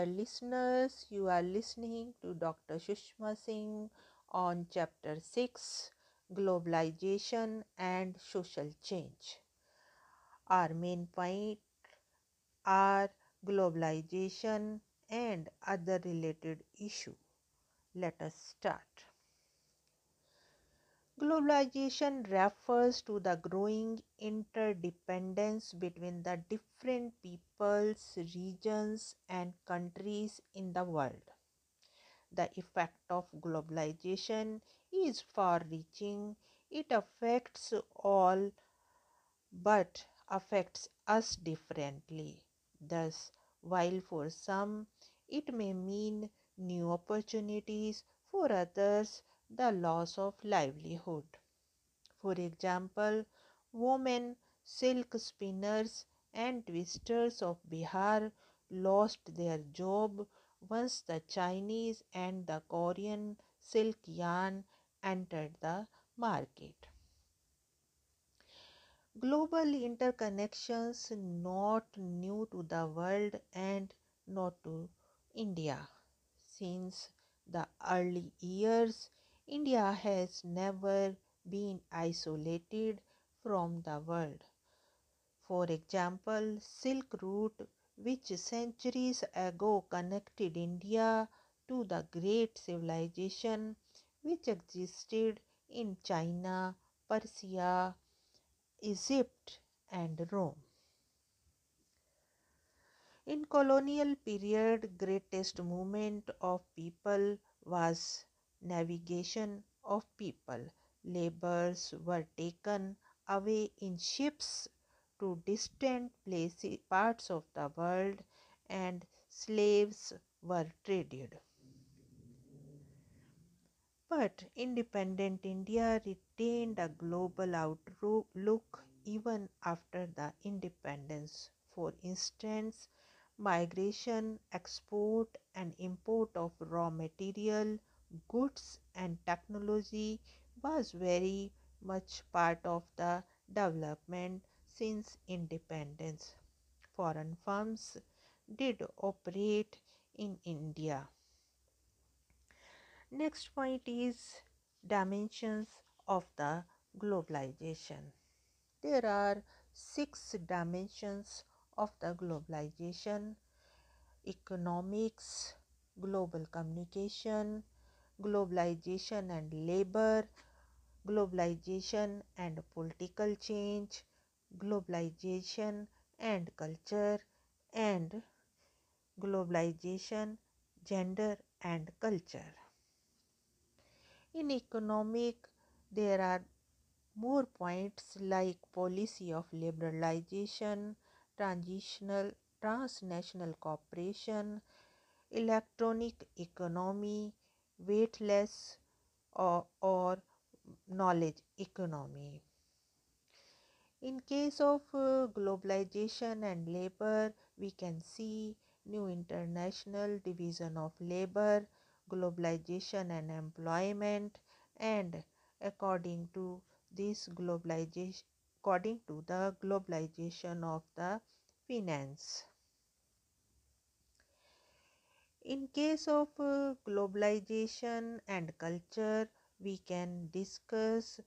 Dear listeners, you are listening to Dr. Sushma Singh on Chapter 6 Globalization and Social Change. Our main point are globalization and other related issue. Let us start. Globalization refers to the growing interdependence between the different peoples, regions, and countries in the world. The effect of globalization is far reaching, it affects all but affects us differently. Thus, while for some it may mean new opportunities, for others the loss of livelihood. For example, women silk spinners and twisters of Bihar lost their job once the Chinese and the Korean silk yarn entered the market. Global interconnections not new to the world and not to India. Since the early years, India has never been isolated from the world. For example, Silk Route, which centuries ago connected India to the great civilization which existed in China, Persia, Egypt, and Rome. In colonial period, greatest movement of people was navigation of people. Laborers were taken away in ships to distant places, parts of the world and slaves were traded. But independent India retained a global outlook even after the independence. For instance, migration, export, and import of raw material, goods, and technology was very much part of the development since independence. Foreign firms did operate in India. Next point is dimensions of the globalization. There are six dimensions of the globalization economics, global communication, globalization and labor, globalization and political change, globalization and culture, and globalization, gender, and culture. In economic, there are more points like policy of liberalization, transitional transnational cooperation, electronic economy, weightless or, or knowledge economy. In case of uh, globalization and labor, we can see new international division of labor, globalization and employment, and according to this globalization, according to the globalization of the finance. In case of uh, globalization and culture, we can discuss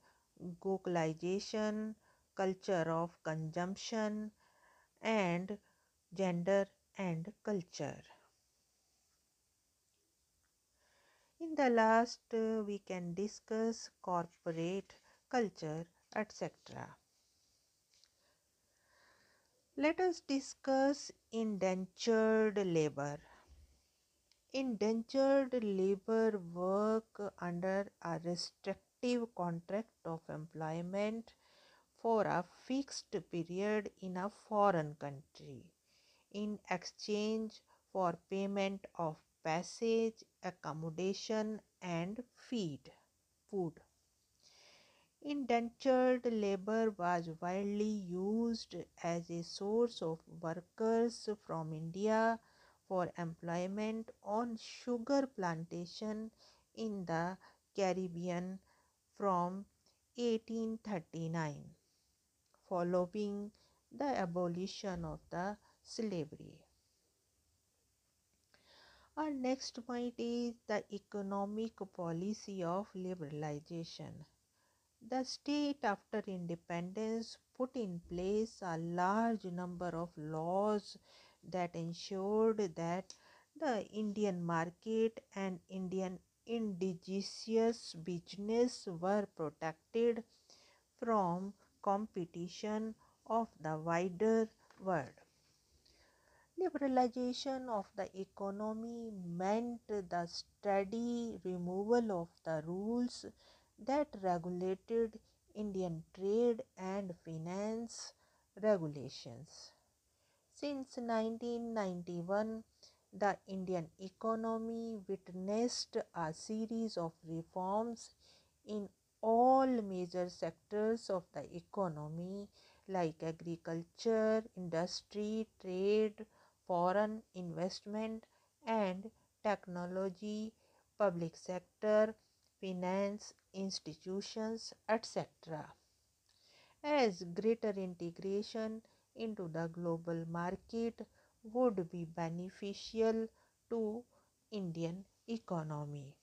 glocalization, culture of consumption, and gender and culture. In the last, uh, we can discuss corporate culture, etc. Let us discuss indentured labor. Indentured labor work under a restrictive contract of employment for a fixed period in a foreign country in exchange for payment of passage, accommodation, and feed food. Indentured labor was widely used as a source of workers from India for employment on sugar plantation in the Caribbean from 1839 following the abolition of the slavery. Our next point is the economic policy of liberalization. The state after independence put in place a large number of laws that ensured that the Indian market and Indian indigenous business were protected from competition of the wider world. Liberalization of the economy meant the steady removal of the rules that regulated Indian trade and finance regulations. Since 1991, the Indian economy witnessed a series of reforms in all major sectors of the economy like agriculture, industry, trade, foreign investment and technology, public sector, finance, institutions, etc. As greater integration into the global market would be beneficial to Indian economy.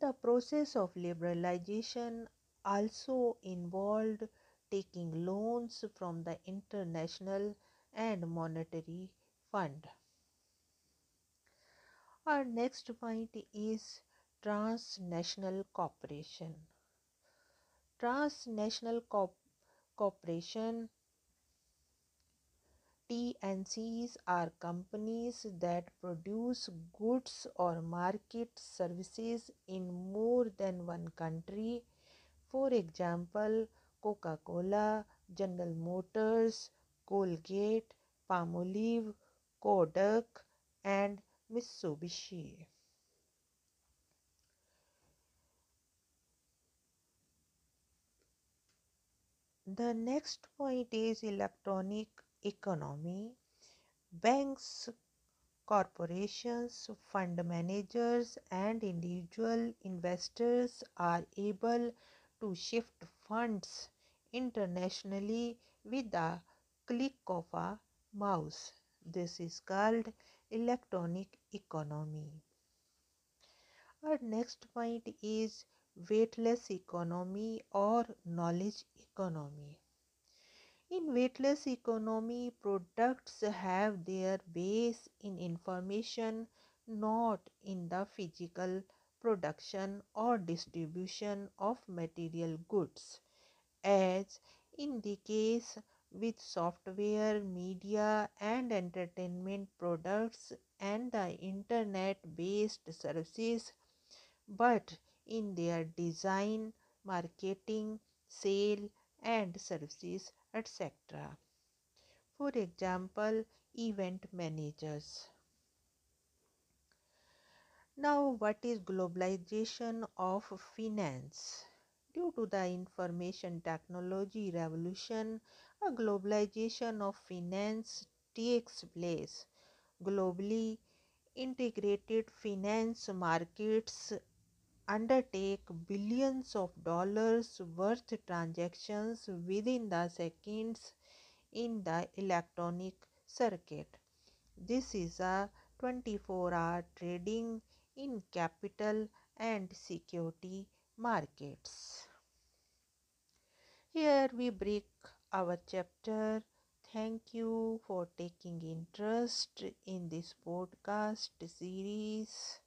The process of liberalization also involved taking loans from the international and monetary fund. Our next point is transnational cooperation. Transnational co- cooperation TNCs are companies that produce goods or market services in more than one country. For example, Coca Cola, General Motors, Colgate, Palmolive, Kodak, and Mitsubishi. The next point is electronic economy. Banks, corporations, fund managers, and individual investors are able to shift funds internationally with a click of a mouse. This is called electronic economy. Our next point is weightless economy or knowledge economy. In weightless economy, products have their base in information, not in the physical production or distribution of material goods. As in the case with software, media, and entertainment products and the internet based services, but in their design, marketing, sale, and services, etc. For example, event managers. Now, what is globalization of finance? Due to the information technology revolution, a globalization of finance takes place. Globally, integrated finance markets undertake billions of dollars worth transactions within the seconds in the electronic circuit. This is a 24 hour trading in capital and security markets. Here we break our chapter. Thank you for taking interest in this podcast series.